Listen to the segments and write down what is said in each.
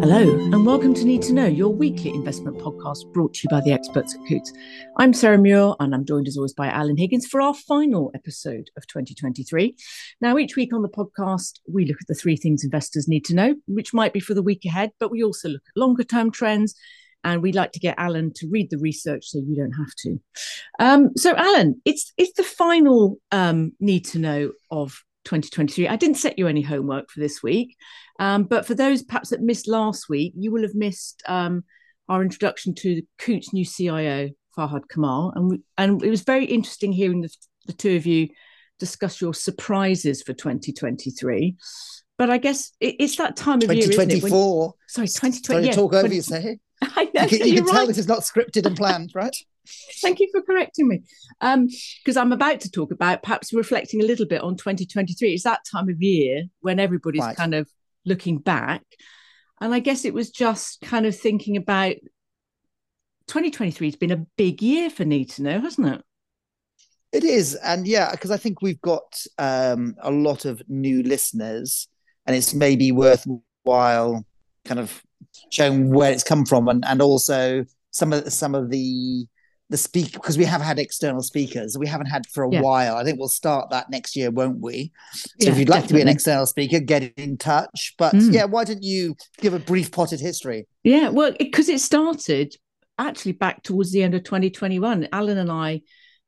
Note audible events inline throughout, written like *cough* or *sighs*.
Hello, and welcome to Need to Know, your weekly investment podcast brought to you by the experts at Coutts. I'm Sarah Muir, and I'm joined as always by Alan Higgins for our final episode of 2023. Now, each week on the podcast, we look at the three things investors need to know, which might be for the week ahead, but we also look at longer term trends. And we'd like to get Alan to read the research so you don't have to. Um, so, Alan, it's it's the final um, need to know of 2023. I didn't set you any homework for this week, um, but for those perhaps that missed last week, you will have missed um, our introduction to Coutts' new CIO, Farhad Kamal, and we, and it was very interesting hearing the, the two of you discuss your surprises for 2023. But I guess it, it's that time of year, isn't it? When, sorry, 2020. Sorry yeah, talk 20, over you, say. *laughs* I know. You can, you can right. tell this is not scripted and planned, right? Thank you for correcting me. Because um, I'm about to talk about perhaps reflecting a little bit on 2023. It's that time of year when everybody's right. kind of looking back. And I guess it was just kind of thinking about 2023 has been a big year for Need to Know, hasn't it? It is. And yeah, because I think we've got um, a lot of new listeners, and it's maybe worthwhile kind of showing where it's come from and, and also some of some of the the speak because we have had external speakers. We haven't had for a yeah. while. I think we'll start that next year won't we? So yeah, if you'd like definitely. to be an external speaker get in touch. But mm. yeah why don't you give a brief potted history? Yeah well because it, it started actually back towards the end of 2021 alan and i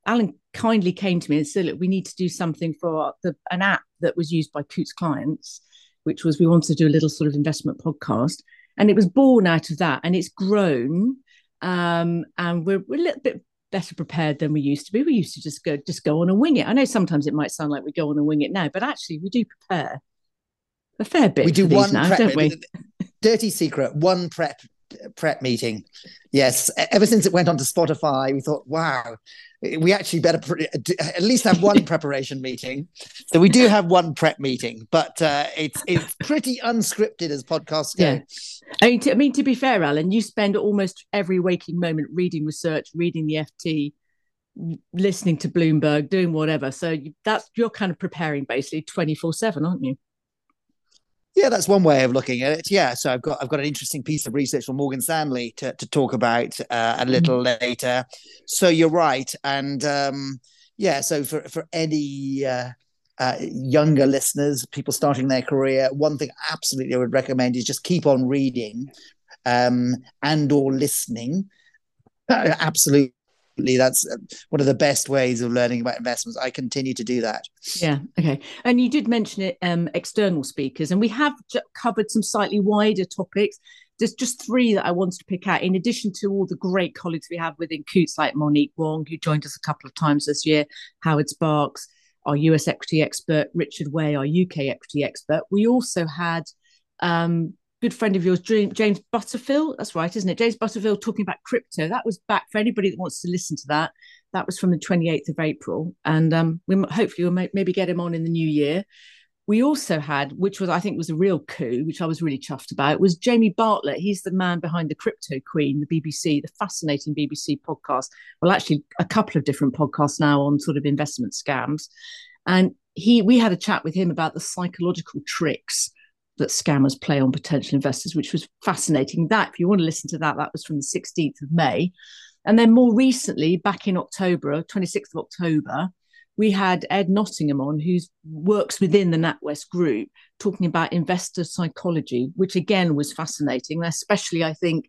alan kindly came to me and said look we need to do something for the, an app that was used by Coutts clients which was we wanted to do a little sort of investment podcast. And it was born out of that and it's grown um, and we're, we're a little bit better prepared than we used to be. We used to just go just go on and wing it. I know sometimes it might sound like we go on and wing it now, but actually we do prepare a fair bit. We do one now, prep, don't we? Dirty secret, one prep prep meeting. Yes, ever since it went on to Spotify, we thought, wow, we actually better pre- at least have one *laughs* preparation meeting. So we do have one prep meeting, but uh, it's it's pretty unscripted as podcasts go. Yeah. I mean, to, I mean, to be fair, Alan, you spend almost every waking moment reading research, reading the FT, listening to Bloomberg, doing whatever. So you, that's you're kind of preparing basically twenty four seven, aren't you? Yeah, that's one way of looking at it. Yeah, so I've got I've got an interesting piece of research from Morgan Stanley to, to talk about uh, a little mm-hmm. later. So you're right, and um, yeah, so for for any uh, uh, younger listeners, people starting their career, one thing absolutely I would recommend is just keep on reading um, and or listening. absolutely that's uh, one of the best ways of learning about investments. I continue to do that. Yeah okay. And you did mention it um, external speakers and we have covered some slightly wider topics. There's just three that i wanted to pick out in addition to all the great colleagues we have within Coutts, like monique wong who joined us a couple of times this year howard sparks our us equity expert richard way our uk equity expert. We also had um, good friend of yours, James Butterfield. That's right, isn't it? James Butterfield talking about crypto. That was back for anybody that wants to listen to that. That was from the 28th of April. And um, we hopefully we'll may, maybe get him on in the new year. We also had, which was I think was a real coup, which I was really chuffed about, was Jamie Bartlett. He's the man behind the Crypto Queen, the BBC, the fascinating BBC podcast. Well, actually, a couple of different podcasts now on sort of investment scams. And he, we had a chat with him about the psychological tricks that scammers play on potential investors, which was fascinating. That, if you want to listen to that, that was from the 16th of May. And then more recently, back in October, 26th of October, we had Ed Nottingham on, who works within the NatWest group, talking about investor psychology, which again was fascinating. Especially, I think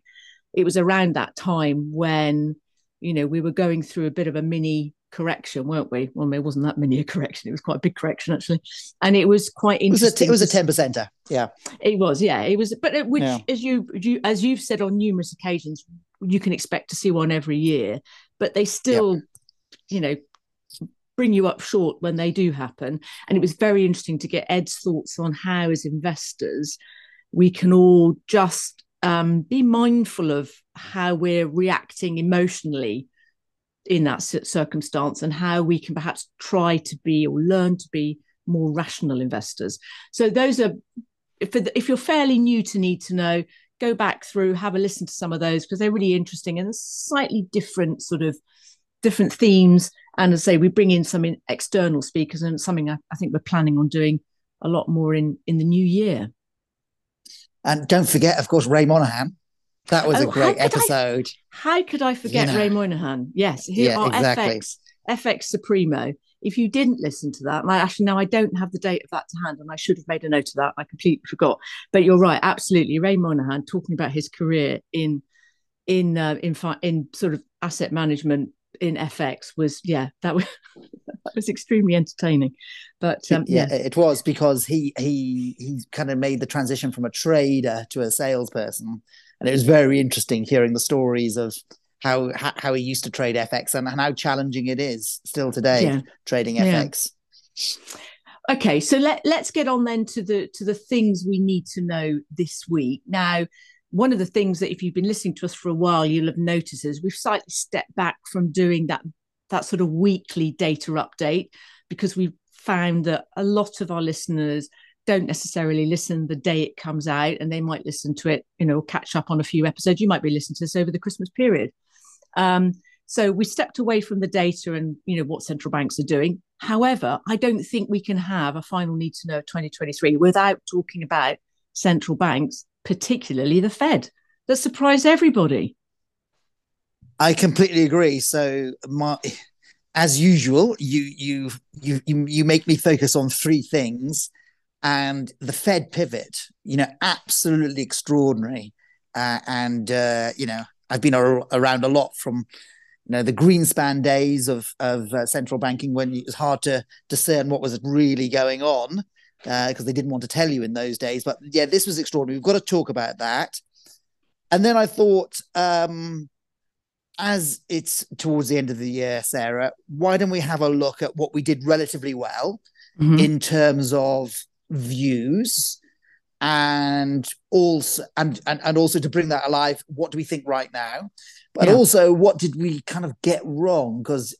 it was around that time when, you know, we were going through a bit of a mini correction, weren't we? Well, it wasn't that many a correction. It was quite a big correction actually, and it was quite interesting. It was a ten percenter. Yeah, it was. Yeah, it was. But it, which, yeah. as you, you as you've said on numerous occasions, you can expect to see one every year. But they still, yep. you know, bring you up short when they do happen. And it was very interesting to get Ed's thoughts on how, as investors, we can all just um, be mindful of how we're reacting emotionally in that circumstance and how we can perhaps try to be or learn to be more rational investors. So those are if, if you're fairly new to need to know, go back through, have a listen to some of those because they're really interesting and slightly different sort of different themes. And as I say, we bring in some in external speakers and something I, I think we're planning on doing a lot more in in the new year. And don't forget, of course, Ray Monahan. That was Oh, a great how could I- episode. How could I forget You know. Ray Moynihan? Yes, here Yeah, are exactly. FX FX Supremo. If you didn't listen to that, and I actually now I don't have the date of that to hand, and I should have made a note of that. I completely forgot. But you're right, absolutely. Ray Moynihan talking about his career in in uh, in fi- in sort of asset management in FX was yeah that was *laughs* that was extremely entertaining. But um, yeah, yes, it was because he he he kind of made the transition from a trader to a salesperson, and it was very interesting hearing the stories of how how, he used to trade FX and, and how challenging it is still today Yeah. trading Yeah. FX. Okay, so let let's get on then to the to the things we need to know this week. Now, one of the things that if you've been listening to us for a while, you'll have noticed is we've slightly stepped back from doing that that sort of weekly data update because we've found that a lot of our listeners don't necessarily listen the day it comes out and they might listen to it, you know, catch up on a few episodes. You might be listening to this over the Christmas period. Um, so we stepped away from the data and you know what central banks are doing. However, I don't think we can have a final need to know of 2023 without talking about central banks, particularly the Fed. That surprised everybody. I completely agree. So, my, as usual, you you you you make me focus on three things, and the Fed pivot. You know, absolutely extraordinary. Uh, and uh, you know, I've been ar- around a lot from you know the Greenspan days of of uh, central banking when it was hard to discern what was really going on because they didn't want to tell you in those days. But yeah, this was extraordinary. We've got to talk about that. And then I thought. Um, as it's towards the end of the year, Sarah, why don't we have a look at what we did relatively well Mhm. in terms of views and also and, and and also to bring that alive, what do we think right now? But Yeah. also what did we kind of get wrong? Because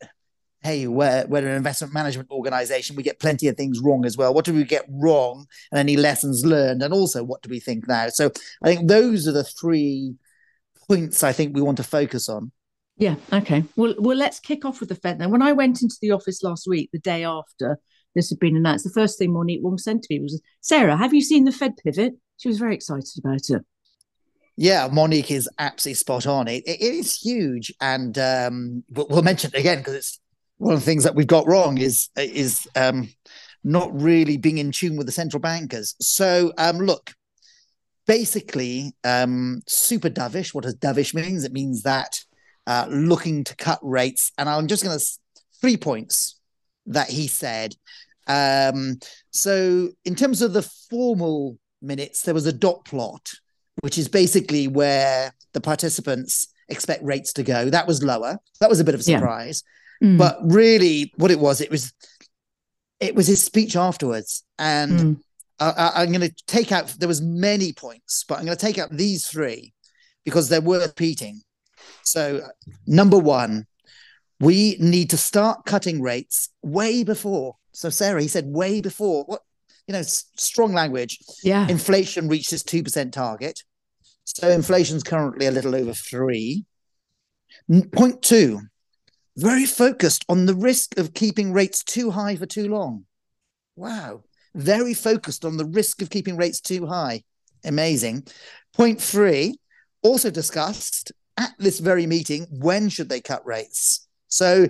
hey, we're we're an investment management organization, we get plenty of things wrong as well. What did we get wrong and any lessons learned? And also what do we think now? So I think those are the three points I think we want to focus on. Yeah. Okay. Well, well, let's kick off with the Fed then. When I went into the office last week, the day after this had been announced, the first thing Monique Wong sent to me was, "Sarah, have you seen the Fed pivot?" She was very excited about it. Yeah, Monique is absolutely spot on. It, it is huge, and um, we'll, we'll mention it again because it's one of the things that we've got wrong is is um, not really being in tune with the central bankers. So, um, look, basically, um, super dovish. What does dovish means? It means that uh, looking to cut rates, and I'm just going to three points that he said. Um, so, in terms of the formal minutes, there was a dot plot which is basically where the participants expect rates to go. That was lower. That was a bit of a Yeah. surprise. Mm. But really, what it was, it was, it was his speech afterwards, and Mm. I, I, I'm going to take out. There was many points, but I'm going to take out these three because they're worth repeating. So, number one, we need to start cutting rates way before. So, Sarah, he said way before. What you know, s- strong language yeah. inflation reached its 2% target. So inflation's currently a little over three. Point two, very focused on the risk of keeping rates too high for too long. Wow. Very focused on the risk of keeping rates too high. Amazing. Point three, also discussed at this very meeting when should they cut rates? So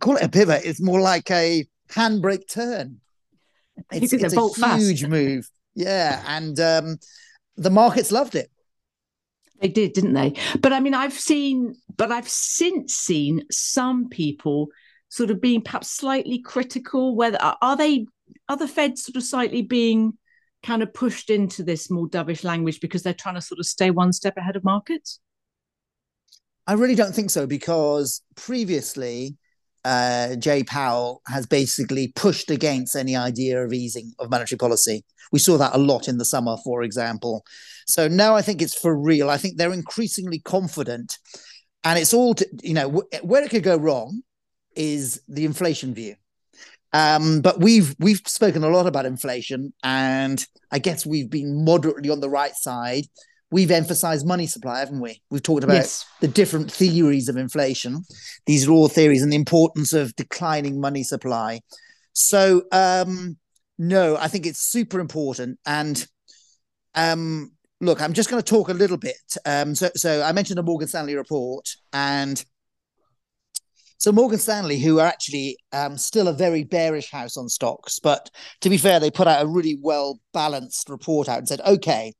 call it a pivot. It's more like a handbrake turn. It's, it's a fast. huge move. Yeah. And um, the markets loved it. They did, didn't they? But I mean, I've seen, but I've since seen some people sort of being perhaps slightly critical. Whether are are they are the Fed sort of slightly being kind of pushed into this more dovish language because they're trying to sort of stay one step ahead of markets? I really don't think so because previously, uh, Jay Powell has basically pushed against any idea of easing of monetary policy. We saw that a lot in the summer, for example. So now I think it's for real. I think they're increasingly confident, and it's all to, you know wh- where it could go wrong is the inflation view. Um, but we've we've spoken a lot about inflation, and I guess we've been moderately on the right side. We've emphasized money supply, haven't we? We've talked about yes. the different theories of inflation. These are all theories and the importance of declining money supply. So, um, no, I think it's super important. And um, look, I'm just going to talk a little bit. Um, so, so I mentioned the Morgan Stanley report, and so Morgan Stanley, who are actually um, still a very bearish house on stocks, but to be fair, they put out a really well balanced report out and said, okay,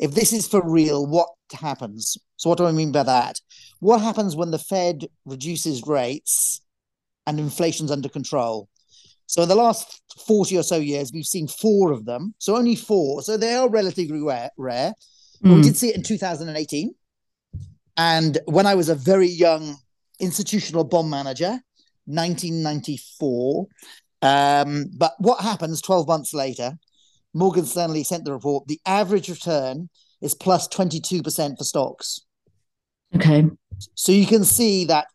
if this is for real, what happens? So, what do I mean by that? What happens when the Fed reduces rates and inflation's under control? So, in the last 40 or so years, we've seen four of them. So, only four. So, they are relatively rare. rare. Mm. We did see it in 2018. And when I was a very young institutional bond manager, 1994. Um, but what happens 12 months later? Morgan Stanley sent the report. The average return is plus 22% for stocks. Okay. So you can see that,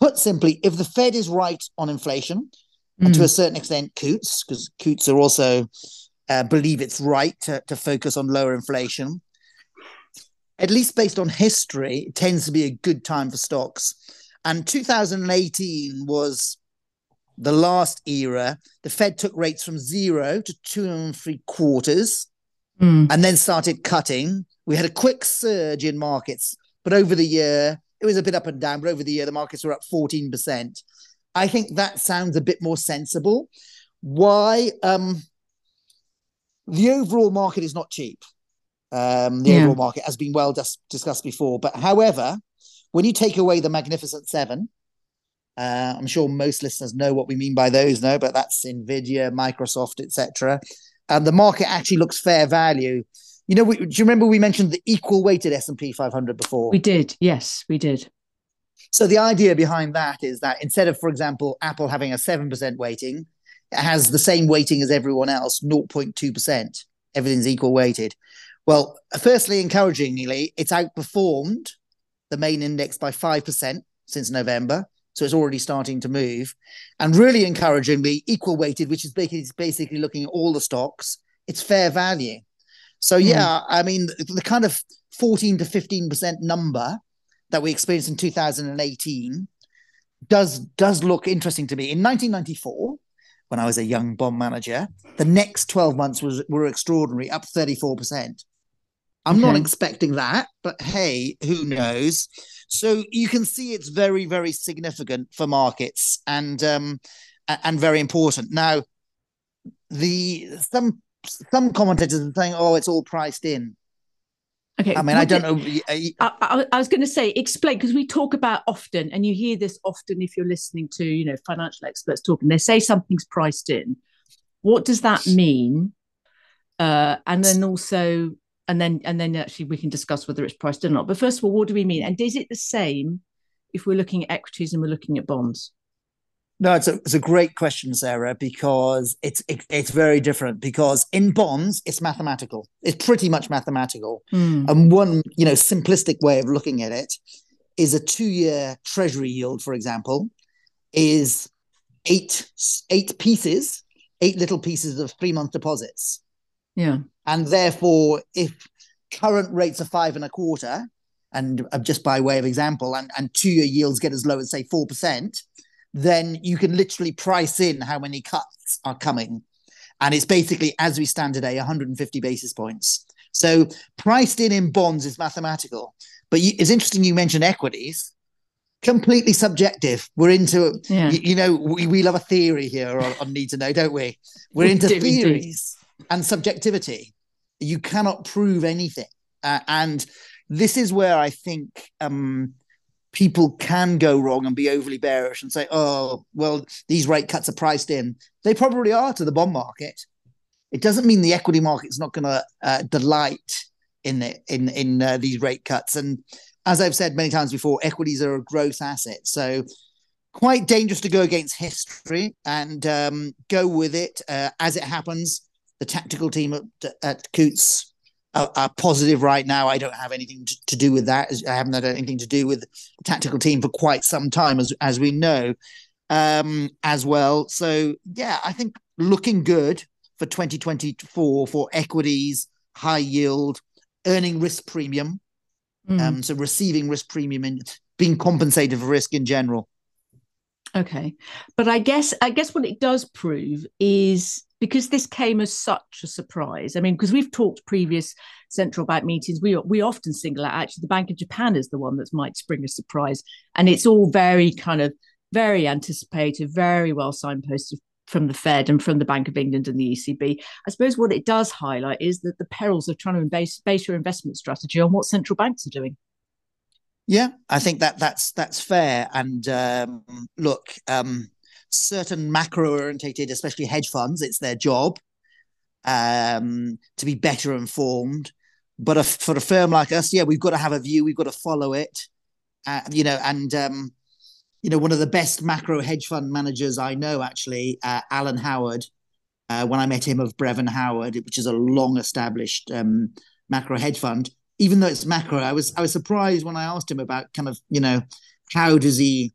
put simply, if the Fed is right on inflation, mm. and to a certain extent, Coutts, because Coutts are also uh, believe it's right to, to focus on lower inflation. At least based on history, it tends to be a good time for stocks. And 2018 was the last era. The Fed took rates from zero to two and three quarters mm. and then started cutting. We had a quick surge in markets, but over the year, it was a bit up and down, but over the year, the markets were up 14%. I think that sounds a bit more sensible. Why? Um, the overall market is not cheap. Um, the yeah. overall market has been well dis- discussed before. But however, when you take away the Magnificent Seven, uh, I'm sure most listeners know what we mean by those, no, but that's Nvidia, Microsoft, etc. And the market actually looks fair value. You know, we, do you remember we mentioned the equal weighted S and P 500 before? We did, yes, we did. So the idea behind that is that instead of, for example, Apple having a seven percent weighting, it has the same weighting as everyone else, 0.2 percent. Everything's equal weighted. Well, firstly, encouragingly, it's outperformed the main index by 5% since November. So it's already starting to move. And really encouragingly, equal weighted, which is basically looking at all the stocks, it's fair value. So, hmm. yeah, mm. I mean, the, the kind of 14 to 15% number that we experienced in 2018 does does look interesting to me. In 1994, when I was a young bond manager, the next 12 months was were extraordinary, up 34%. I'm okay. not expecting that, but hey, who knows? So you can see it's very, very significant for markets and um, and very important. Now, the some some commentators are saying, "Oh, it's all priced in." Okay. I mean, I don't know. I, I, I was going to say, explain because we talk about often, and you hear this often if you're listening to you know financial experts talking. They say something's priced in. What does that mean? Uh, and then also and then and then actually we can discuss whether it's priced or not. But first of all, what do we mean? And is it the same if we're looking at equities and we're looking at bonds? No, it's a it's a great question, Sarah, because it's it, it's very different. Because in bonds, it's mathematical. It's pretty much mathematical. Mm. And one you know simplistic way of looking at it is a two year Treasury yield, for example, is eight eight pieces, eight little pieces of three month deposits. Yeah. And therefore, if current rates are five and a quarter, and uh, just by way of example, and, and two year yields get as low as, say, 4%, then you can literally price in how many cuts are coming. And it's basically, as we stand today, 150 basis points. So priced in in bonds is mathematical. But you, it's interesting you mentioned equities completely subjective. We're into, yeah. you, you, know, we, we love a theory here on, on Need to Know, don't we? We're into theories and subjectivity. You cannot prove anything. Uh, and this is where I think um, people can go wrong and be overly bearish and say, oh, well, these rate cuts are priced in. They probably are to the bond market. It doesn't mean the equity market's not going to uh, delight in the, in in uh, these rate cuts. And as I've said many times before, equities are a growth asset. So quite dangerous to go against history and um, go with it uh, as it happens the tactical team at, at Coutts are, are, positive right now. I don't have anything to, to, do with that. I haven't had anything to do with the tactical team for quite some time, as as we know, um, as well. So yeah, I think looking good for 2024 for equities, high yield, earning risk premium. Mm. Um, so receiving risk premium and being compensated for risk in general. Okay, but I guess I guess what it does prove is because this came as such a surprise. I mean, because we've talked previous central bank meetings, we we often single out actually the Bank of Japan is the one that might spring a surprise, and it's all very kind of very anticipated, very well signposted from the Fed and from the Bank of England and the ECB. I suppose what it does highlight is that the perils of trying to base, base your investment strategy on what central banks are doing. Yeah, I think that that's that's fair. And um, look, um, certain macro-orientated, especially hedge funds, it's their job um, to be better informed. But a, for a firm like us, yeah, we've got to have a view. We've got to follow it. Uh, you know, and um, you know, one of the best macro hedge fund managers I know, actually, uh, Alan Howard. Uh, when I met him of Brevan Howard, which is a long-established um, macro hedge fund, even though it's macro, I was I was surprised when I asked him about kind of you know how does he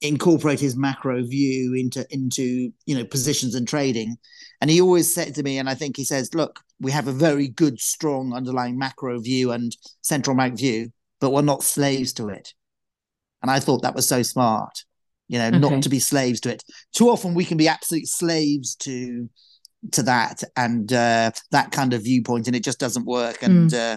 incorporate his macro view into into you know positions and trading, and he always said to me, and I think he says, look, we have a very good, strong underlying macro view and central bank view, but we're not slaves to it. And I thought that was so smart, you know, okay. not to be slaves to it. Too often we can be absolute slaves to to that and uh, that kind of viewpoint, and it just doesn't work. And mm. uh,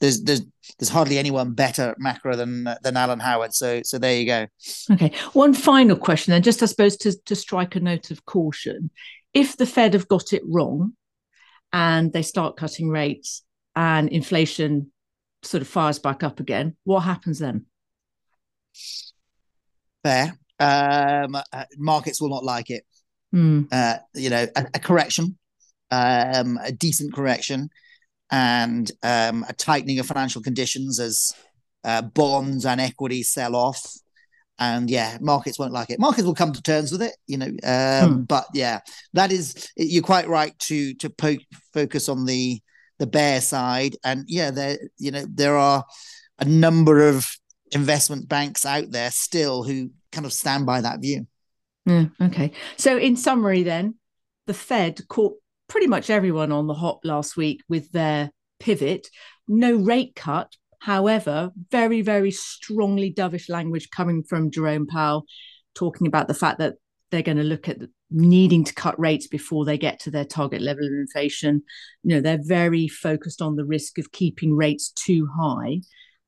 there's there's there's hardly anyone better at macro than than Alan Howard. So so there you go. Okay, one final question then, just I suppose to to strike a note of caution. If the Fed have got it wrong, and they start cutting rates, and inflation sort of fires back up again, what happens then? Fair. Um, uh, markets will not like it. Mm. Uh, you know, a, a correction, um, a decent correction and um, a tightening of financial conditions as uh, bonds and equities sell off. And yeah, markets won't like it. Markets will come to terms with it, you know. Um, hmm. But yeah, that is you're quite right to to po- focus on the the bear side. And yeah, there you know there are a number of investment banks out there still who kind of stand by that view. Yeah. Okay. So in summary, then the Fed caught pretty much everyone on the hop last week with their pivot. No rate cut. However, very, very strongly dovish language coming from Jerome Powell, talking about the fact that they're going to look at needing to cut rates before they get to their target level of inflation. You know, they're very focused on the risk of keeping rates too high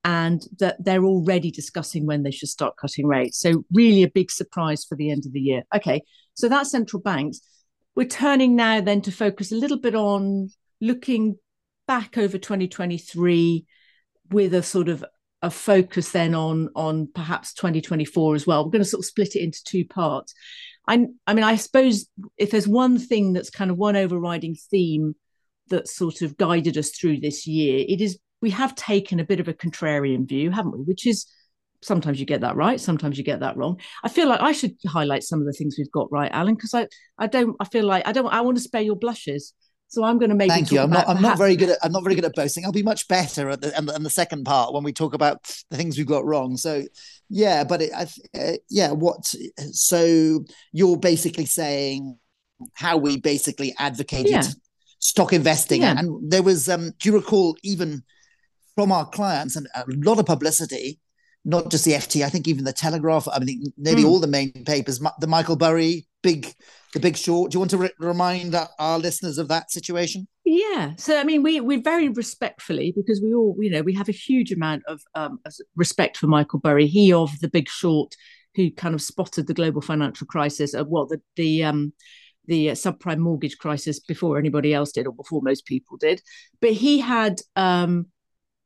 and that they're already discussing when they should start cutting rates. So, really a big surprise for the end of the year. Okay, so that's central banks. We're turning now then to focus a little bit on looking back over 2023 with a sort of a focus then on on perhaps 2024 as well. We're going to sort of split it into two parts. I, I mean, I suppose if there's one thing that's kind of one overriding theme that sort of guided us through this year, it is we have taken a bit of a contrarian view, haven't we? Which is sometimes you get that right sometimes you get that wrong. I feel like i should highlight some of the things we've got right alan because i i don't i feel like i don't i want to spare your blushes. So i'm going to make thank you. i'm not i'm not very good at i'm not very good at boasting. I'll be much better at the and the, second part when we talk about the things we've got wrong. So yeah but it, I, uh, yeah what so you're basically saying how we basically advocated yeah. stock investing yeah. and there was um do you recall even from our clients and a lot of publicity not just the FT. I think even the Telegraph. I mean, nearly mm. all the main papers. The Michael Burry, big, the Big Short. Do you want to re- remind our listeners of that situation? Yeah. So I mean, we we very respectfully because we all you know we have a huge amount of um, respect for Michael Burry. He of the Big Short, who kind of spotted the global financial crisis of what the the um, the uh, subprime mortgage crisis before anybody else did or before most people did. But he had um,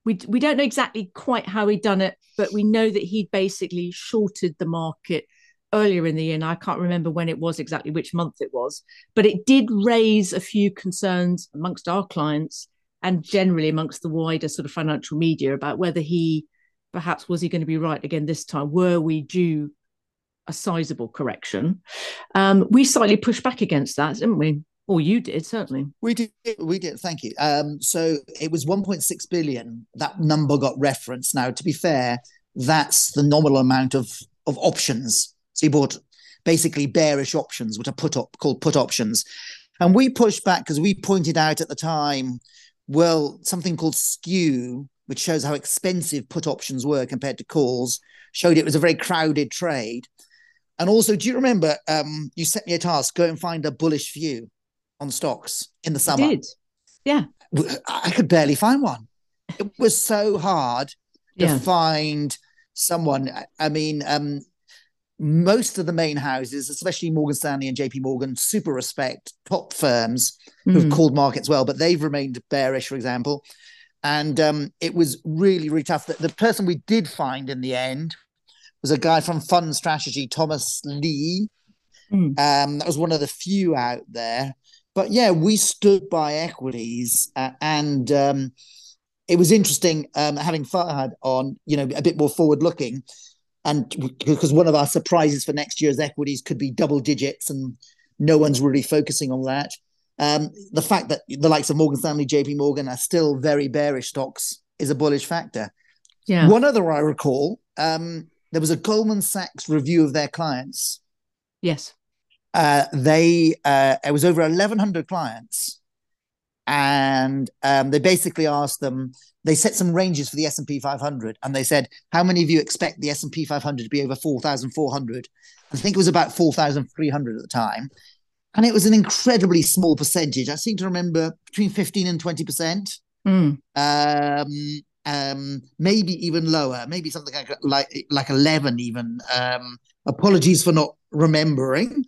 we we don't know exactly quite how he'd done it, but we know that he'd basically shorted the market earlier in the year. And I can't remember when it was exactly which month it was, but it did raise a few concerns amongst our clients and generally amongst the wider sort of financial media about whether he perhaps was he going to be right again this time? Were we due a sizable correction? Um, we slightly pushed back against that, didn't we? Or you did certainly. We did. We did. Thank you. Um, so it was 1.6 billion. That number got referenced. Now, to be fair, that's the nominal amount of of options. So he bought basically bearish options, which are put up called put options, and we pushed back because we pointed out at the time, well, something called skew, which shows how expensive put options were compared to calls, showed it was a very crowded trade. And also, do you remember um, you set me a task? Go and find a bullish view on stocks in the summer. did. Yeah. I could barely find one. It was so hard to Yeah. find someone. I- mean, um, most of the main houses, especially Morgan Stanley and JP Morgan, super respect top firms who've Mm. called markets well, but they've remained bearish, for example. And um, it was really, really tough. The, the person we did find in the end was a guy from Fund Strategy, Thomas Lee. Mm. Um, that was one of the few out there. But yeah, we stood by equities, uh, and um, it was interesting um, having Farhad on. You know, a bit more forward looking, and because one of our surprises for next year's equities could be double digits, and no one's really focusing on that. Um, the fact that the likes of Morgan Stanley, JP Morgan are still very bearish stocks is a bullish factor. Yeah. One other I recall, um, there was a Goldman Sachs review of their clients. Yes. Uh, they uh, it was over 1,100 clients, and um, they basically asked them. They set some ranges for the S and P 500, and they said, "How many of you expect the S and P 500 to be over 4,400?" I think it was about 4,300 at the time, and it was an incredibly small percentage. I seem to remember between 15 and 20 percent Mm. um um maybe even lower maybe something like like like 11 even um apologies for not remembering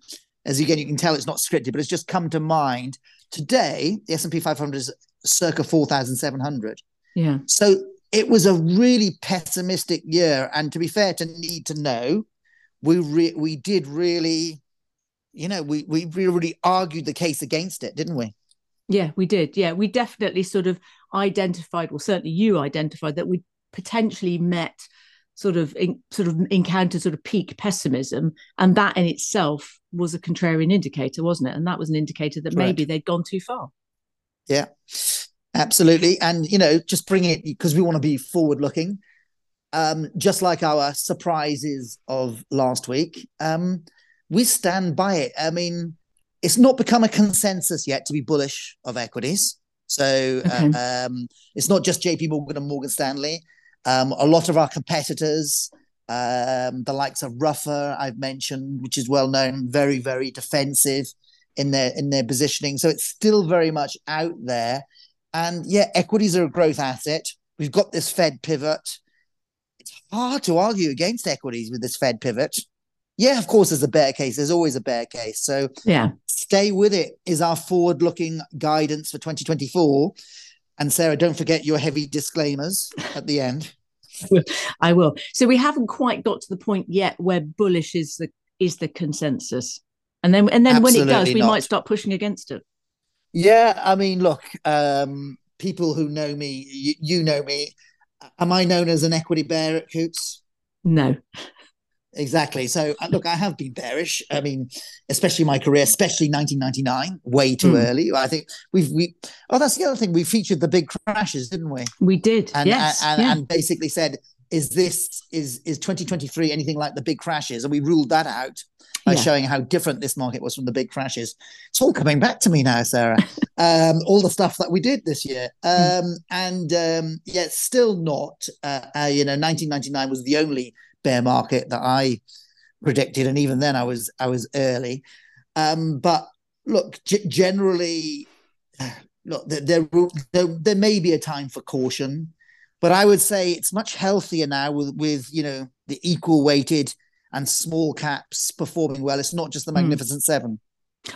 as again you can tell it's not scripted but it's just come to mind. Today the S&P 500 is circa 4700 Yeah. so it was a really pessimistic year. And to be fair to need to know we re- we did really you know we we really argued the case against it didn't we? Yeah, we did. Yeah, we definitely sort of identified, well, certainly you identified that we potentially met sort of in, sort of encountered sort of peak pessimism, and that in itself was a contrarian indicator, wasn't it? And that was an indicator that Correct. maybe they'd gone too far. Yeah, absolutely. And, you know, just bring it because we want to be forward looking. Um, just like our surprises of last week, um, we stand by it. I mean, it's not become a consensus yet to be bullish of equities. So Okay. uh, um, it's not just JP Morgan and Morgan Stanley. Um, a lot of our competitors, um, the likes of Ruffer, I've mentioned, which is well known, very, very defensive in their in their positioning. So it's still very much out there. And yeah, equities are a growth asset. We've got this Fed pivot. It's hard to argue against equities with this Fed pivot. Yeah, of course, there's a bear case. There's always a bear case. So Yeah. stay with it is our forward looking guidance for 2024. And Sarah, don't forget your heavy disclaimers at the end. *laughs* I will. So we haven't quite got to the point yet where bullish is the is the consensus. And then and then when it does, we not. might start pushing against it. Yeah, I mean, look, um, people who know me, you, you know me. Am I known as an equity bear at Coutts? No. Exactly. So, uh, look, I have been bearish. I mean, especially my career, especially 1999, way too Mm. early. I think we've we. Oh, that's the other thing. We featured the big crashes, didn't we? We did. And yes. and, yeah. and basically said, is this is is 2023 anything like the big crashes? And we ruled that out by Yeah. showing how different this market was from the big crashes. It's all coming back to me now, Sarah. *laughs* um, all the stuff that we did this year, um, and um, yeah, still not. Uh, uh, you know, 1999 was the only bear market that I predicted, and even then, I was I was early. Um, but look, g- generally, *sighs* look, there, there there may be a time for caution, but I would say it's much healthier now with with you know the equal weighted and small caps performing well. It's not just the Hmm. Magnificent Seven.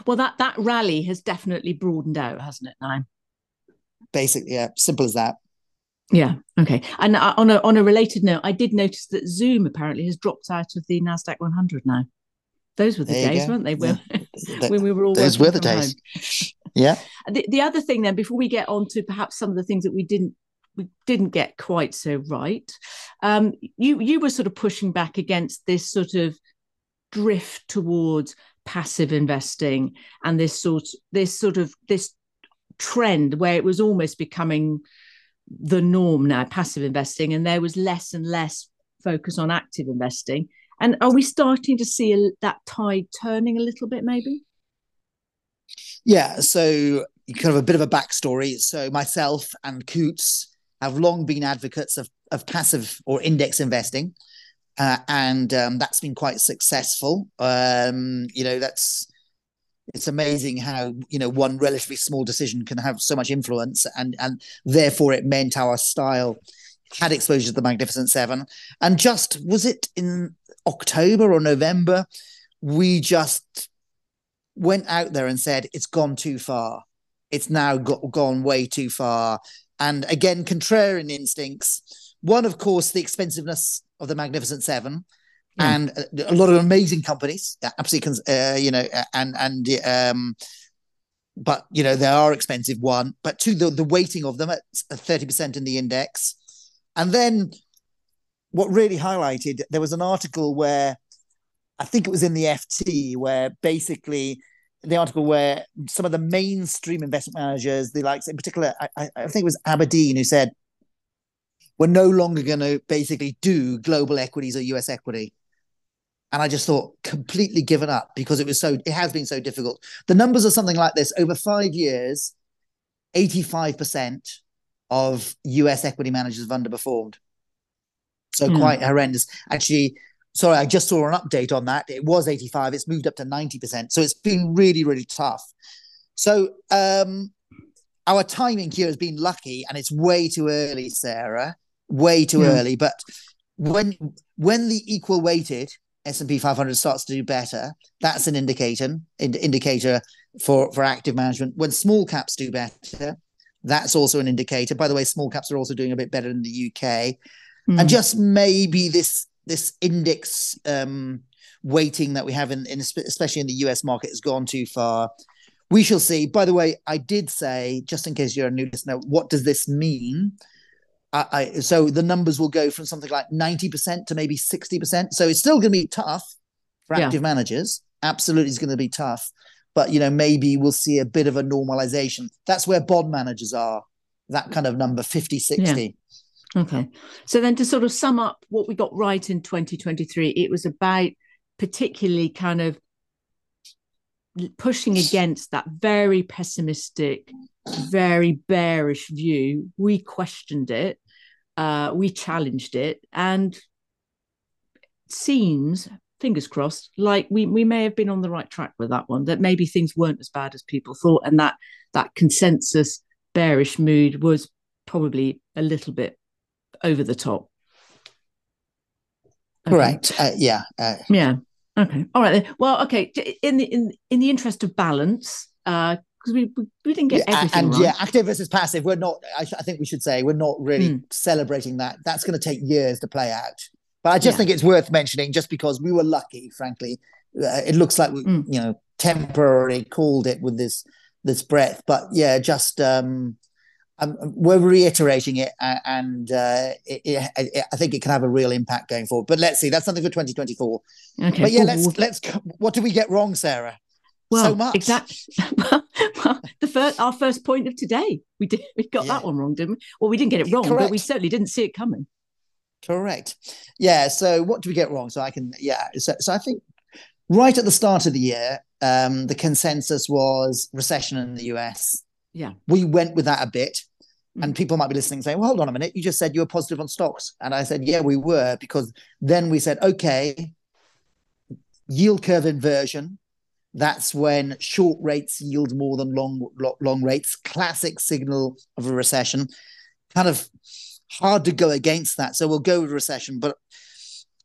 Well, that that rally has definitely broadened out, hasn't it? Now. Basically, yeah, simple as that. Yeah. Okay. And uh, on a on a related note, I did notice that Zoom apparently has dropped out of the Nasdaq 100 now. Those were the There days, weren't they? Yeah. When, *laughs* *laughs* when we were all Those were the days. home. *laughs* Yeah. The, the other thing, then, before we get on to perhaps some of the things that we didn't we didn't get quite so right, um, you you were sort of pushing back against this sort of drift towards passive investing and this sort this sort of this trend where it was almost becoming the norm now passive investing and there was less and less focus on active investing and are we starting to see that tide turning a little bit maybe Yeah, so kind of a bit of a backstory. So myself and Coutts have long been advocates of, of passive or index investing, uh, and um, that's been quite successful. Um, you know, that's it's amazing how you know one relatively small decision can have so much influence, and and therefore it meant our style had exposure to the Magnificent Seven. And just was it in October or November, we just went out there and said it's gone too far. It's now got, gone way too far. And again, contrarian instincts. One, of course, the expensiveness of the Magnificent Seven mm. and a, lot of amazing companies, absolutely, uh, you know, and and um, but you know they are expensive. One, but two, the the weighting of them at thirty percent in the index, and then what really highlighted there was an article where I think it was in the FT where basically the article where some of the mainstream investment managers, the likes in particular, I, I think it was Aberdeen who said we're no longer going to basically do global equities or US equity. And I just thought completely given up because it was so, it has been so difficult. The numbers are something like this over five years, 85% of US equity managers have underperformed. So mm. quite horrendous. Actually, sorry, I just saw an update on that. It was 85, it's moved up to 90%. So it's been really, really tough. So um, our timing here has been lucky and it's way too early, Sarah way too yeah. early. But when when the equal weighted S&P 500 starts to do better, that's an indicator ind- indicator for for active management. When small caps do better, that's also an indicator. By the way, small caps are also doing a bit better in the UK. Mm. And hmm. just maybe this this index um, weighting that we have in, in especially in the US market has gone too far. We shall see. By the way, I did say, just in case you're a new listener, what does this mean? I, I, so the numbers will go from something like 90% to maybe 60%. So it's still going to be tough for active yeah. managers. Absolutely, it's going to be tough. But, you know, maybe we'll see a bit of a normalization. That's where bond managers are, that kind of number 50, 60. Yeah. Okay. So then to sort of sum up what we got right in 2023, it was about particularly kind of pushing against that very pessimistic very bearish view. We questioned it, uh, we challenged it, and it seems, fingers crossed, like we we may have been on the right track with that one. That maybe things weren't as bad as people thought, and that that consensus bearish mood was probably a little bit over the top. Okay. Correct. Uh, yeah. Uh, yeah. Okay. All right. Then. Well, okay. In the in in the interest of balance, uh, because we, we didn't get yeah, everything and right. yeah active versus passive we're not I, I, think we should say we're not really mm. celebrating that that's going to take years to play out but i just yeah. think it's worth mentioning just because we were lucky frankly uh, it looks like we mm. you know temporarily called it with this this breadth but yeah just um, um we're reiterating it and uh, it, it, it, I think it can have a real impact going forward. But let's see, that's something for 2024. Okay. But yeah, let's let's. What did we get wrong, Sarah? Well, so much. Exactly. *laughs* well, the first, our first point of today, we did we got yeah. that one wrong, didn't we? Well, we didn't get it wrong, Correct. but we certainly didn't see it coming. Correct. Yeah. So what do we get wrong? So I can, yeah. So, so I think right at the start of the year, um, the consensus was recession in the US. Yeah. We went with that a bit. Mm. And people might be listening saying, well, hold on a minute. You just said you were positive on stocks. And I said, yeah, we were, because then we said, okay, yield curve inversion that's when short rates yield more than long long rates. Classic signal of a recession. Kind of hard to go against that. So we'll go with recession. But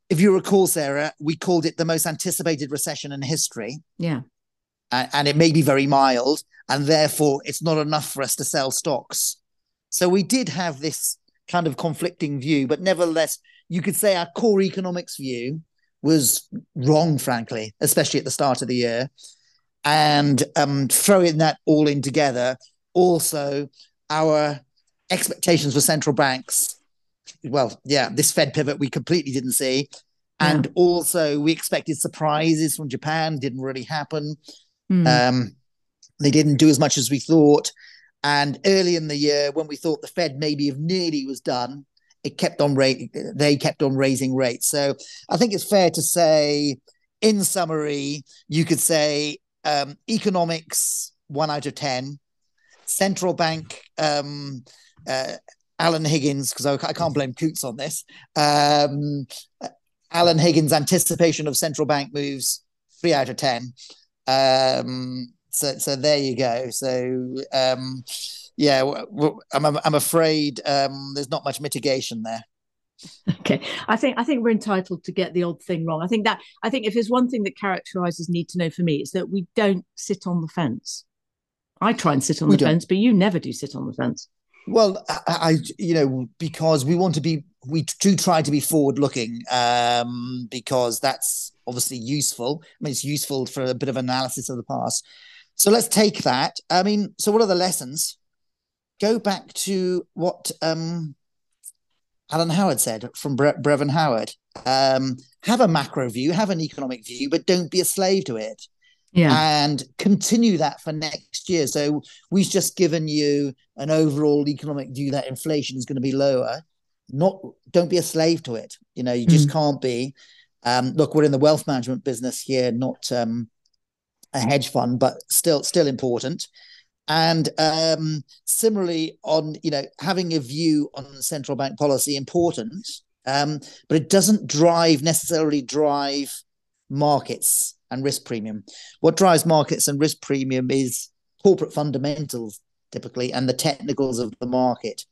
if you recall, Sarah, we called it the most anticipated recession in history. Yeah. And it may be very mild, and therefore it's not enough for us to sell stocks. So we did have this kind of conflicting view, but nevertheless, you could say our core economics view was wrong, frankly, especially at the start of the year. And um, throwing that all in together, also our expectations for central banks. Well, yeah, this Fed pivot we completely didn't see. And also, we expected surprises from Japan, didn't really happen. Mm. Um, they didn't do as much as we thought. And early in the year, when we thought the Fed maybe nearly was done, it kept on rate they kept on raising rates. So I think it's fair to say, in summary, you could say um, economics one out of ten, central bank um, uh, Alan Higgins because I, I, can't blame Coutts on this. Um, Alan Higgins' anticipation of central bank moves three out of ten. Um, so so there you go. So um, yeah, I'm I'm afraid um, there's not much mitigation there. Okay, I think I think we're entitled to get the odd thing wrong. I think that I think if there's one thing that characterizes need to know for me, it's that we don't sit on the fence. I try and sit on we the don't. fence, but you never do sit on the fence. Well, I, I, you know, because we want to be, we do try to be forward looking, um, because that's obviously useful. I mean, it's useful for a bit of analysis of the past. So let's take that. I mean, so what are the lessons? Go back to what um, Alan Howard said from Bre- Brevan Howard. Um, have a macro view, have an economic view, but don't be a slave to it. Yeah. And continue that for next year. So we've just given you an overall economic view that inflation is going to be lower. Not don't be a slave to it. You know, you just mm. can't be. Um, look, we're in the wealth management business here, not um, a hedge fund, but still still important. And um, similarly, on you know having a view on central bank policy important, um, but it doesn't drive necessarily drive markets and risk premium. What drives markets and risk premium is corporate fundamentals typically and the technicals of the market.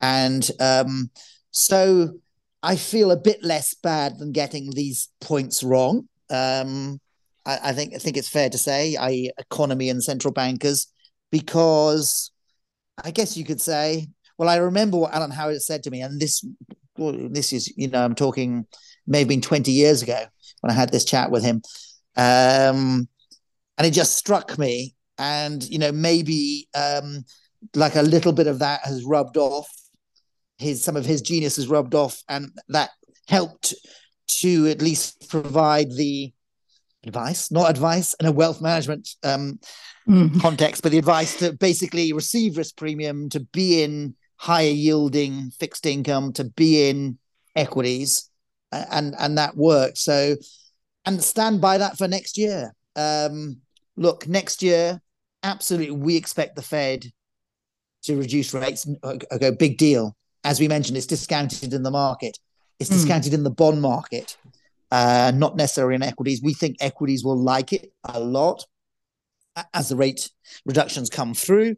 And um, so I feel a bit less bad than getting these points wrong. Um, I, I, think I think it's fair to say, I economy and central bankers, because I guess you could say, well, I remember what Alan Howard said to me, and this this is you know I'm talking may have been 20 years ago when I had this chat with him. Um, and it just struck me. And, you know, maybe um, like a little bit of that has rubbed off. His some of his genius has rubbed off, and that helped to at least provide the advice, not advice in a wealth management um, mm. context, but the advice to basically receive risk premium, to be in higher yielding fixed income, to be in equities, and and that worked. So, and stand by that for next year. Um, look, next year, absolutely, we expect the Fed to reduce rates. Okay, big deal. As we mentioned, it's discounted in the market. It's mm. discounted in the bond market, uh, not necessarily in equities. We think equities will like it a lot as the rate reductions come through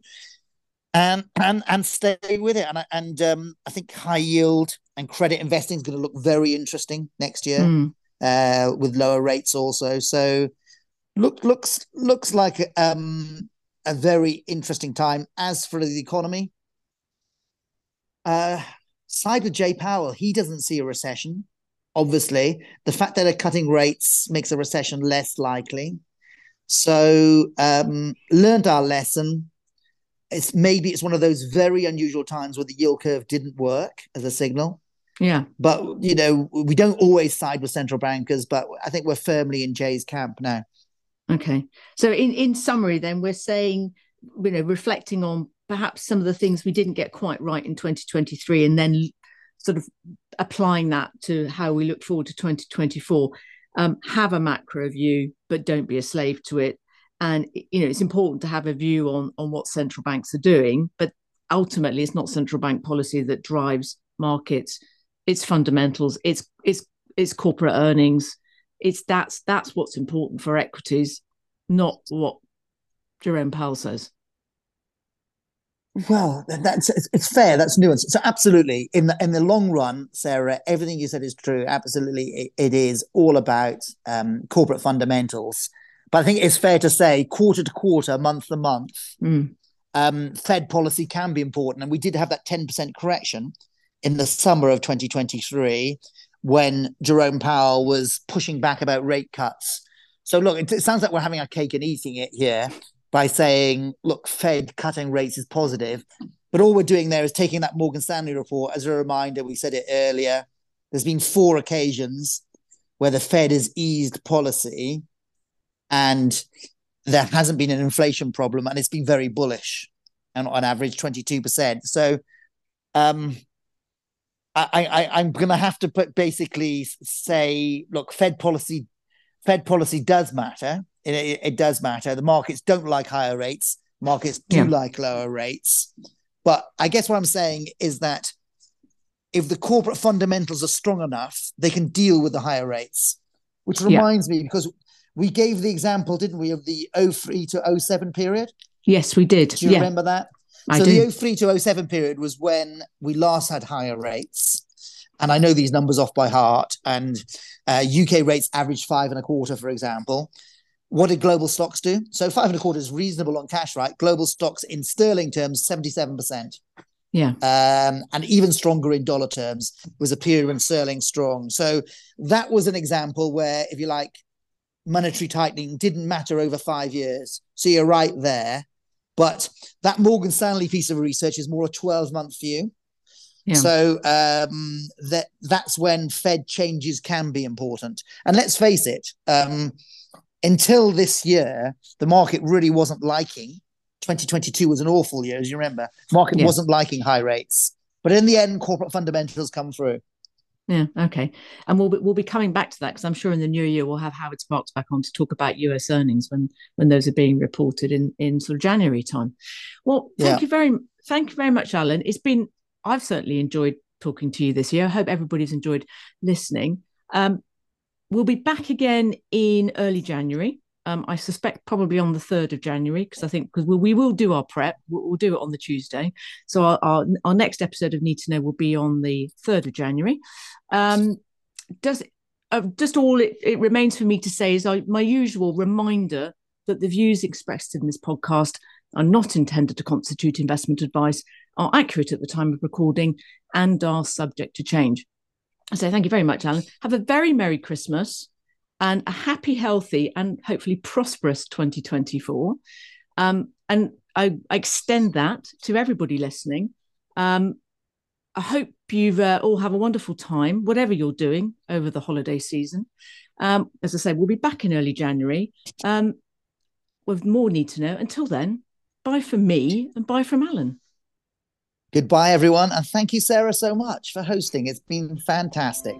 and and and stay with it. And and um, I think high yield and credit investing is going to look very interesting next year mm. uh, with lower rates also. So look looks looks like um, a very interesting time. As for the economy, uh, side with Jay Powell, he doesn't see a recession. Obviously, the fact that they're cutting rates makes a recession less likely. So, um, learned our lesson it's maybe it's one of those very unusual times where the yield curve didn't work as a signal. Yeah. But you know, we don't always side with central bankers, but I think we're firmly in Jay's camp now. Okay. So in, in summary, then we're saying, you know, reflecting on perhaps some of the things we didn't get quite right in 2023 and then sort of applying that to how we look forward to 2024. Um, have a macro view, but don't be a slave to it. And you know it's important to have a view on on what central banks are doing but ultimately it's not central bank policy that drives markets. It's fundamentals. It's it's it's corporate earnings. It's that's that's what's important for equities not what Jerome Powell says well, that's it's fair. That's nuanced. So absolutely, in the in the long run, Sarah, everything you said is true. Absolutely, it, it is all about um, corporate fundamentals but I think it's fair to say, quarter to quarter, month to month, mm. um, Fed policy can be important. And we did have that 10% correction in the summer of 2023 when Jerome Powell was pushing back about rate cuts. So, look, it, it sounds like we're having our cake and eating it here by saying, look, Fed cutting rates is positive. But all we're doing there is taking that Morgan Stanley report as a reminder. We said it earlier. There's been four occasions where the Fed has eased policy and there hasn't been an inflation problem, and it's been very bullish, and on average twenty two percent. So, um, I, I I'm going to have to put basically say, look, Fed policy, Fed policy does matter. It, it, it does matter. The markets don't like higher rates. Markets do yeah. like lower rates. But I guess what I'm saying is that if the corporate fundamentals are strong enough, they can deal with the higher rates. Which reminds yeah. me, because we gave the example, didn't we, of the 03 to 07 period? Yes, we did. Do you yeah. remember that? I so do. the 03 to 07 period was when we last had higher rates. And I know these numbers off by heart. And uh, UK rates averaged five and a quarter, for example. What did global stocks do? So five and a quarter is reasonable on cash, right? Global stocks in sterling terms, 77%. Yeah. Um, and even stronger in dollar terms was a period when sterling strong. So that was an example where, if you like, monetary tightening didn't matter over five years. So you're right there. But that Morgan Stanley piece of research is more a 12 month view. Yeah. So um, that that's when Fed changes can be important. And let's face it, um, until this year, the market really wasn't liking. 2022 was an awful year, as you remember. Market Yeah. wasn't liking high rates, but in the end, corporate fundamentals come through. Yeah, okay. And we'll be, we'll be coming back to that because I'm sure in the new year we'll have Howard Sparks back on to talk about US earnings when when those are being reported in in sort of January time. Well, thank Yeah. you very thank you very much, Alan. It's been I've certainly enjoyed talking to you this year. I hope everybody's enjoyed listening. Um, we'll be back again in early January. Um, I suspect probably on the third of January because I think because we, we will do our prep. We'll, we'll do it on the Tuesday. So our, our our next episode of Need to Know will be on the third of January. Um, does uh, just all it, it remains for me to say is my usual reminder that the views expressed in this podcast are not intended to constitute investment advice, are accurate at the time of recording, and are subject to change. So thank you very much, Alan. Have a very merry Christmas and a happy, healthy, and hopefully prosperous 2024. Um, and I, I extend that to everybody listening. Um, I hope you uh, all have a wonderful time, whatever you're doing over the holiday season. Um, as I say, we'll be back in early January um, with more need to know. Until then, bye from me and bye from Alan. Goodbye, everyone. And thank you, Sarah, so much for hosting. It's been fantastic.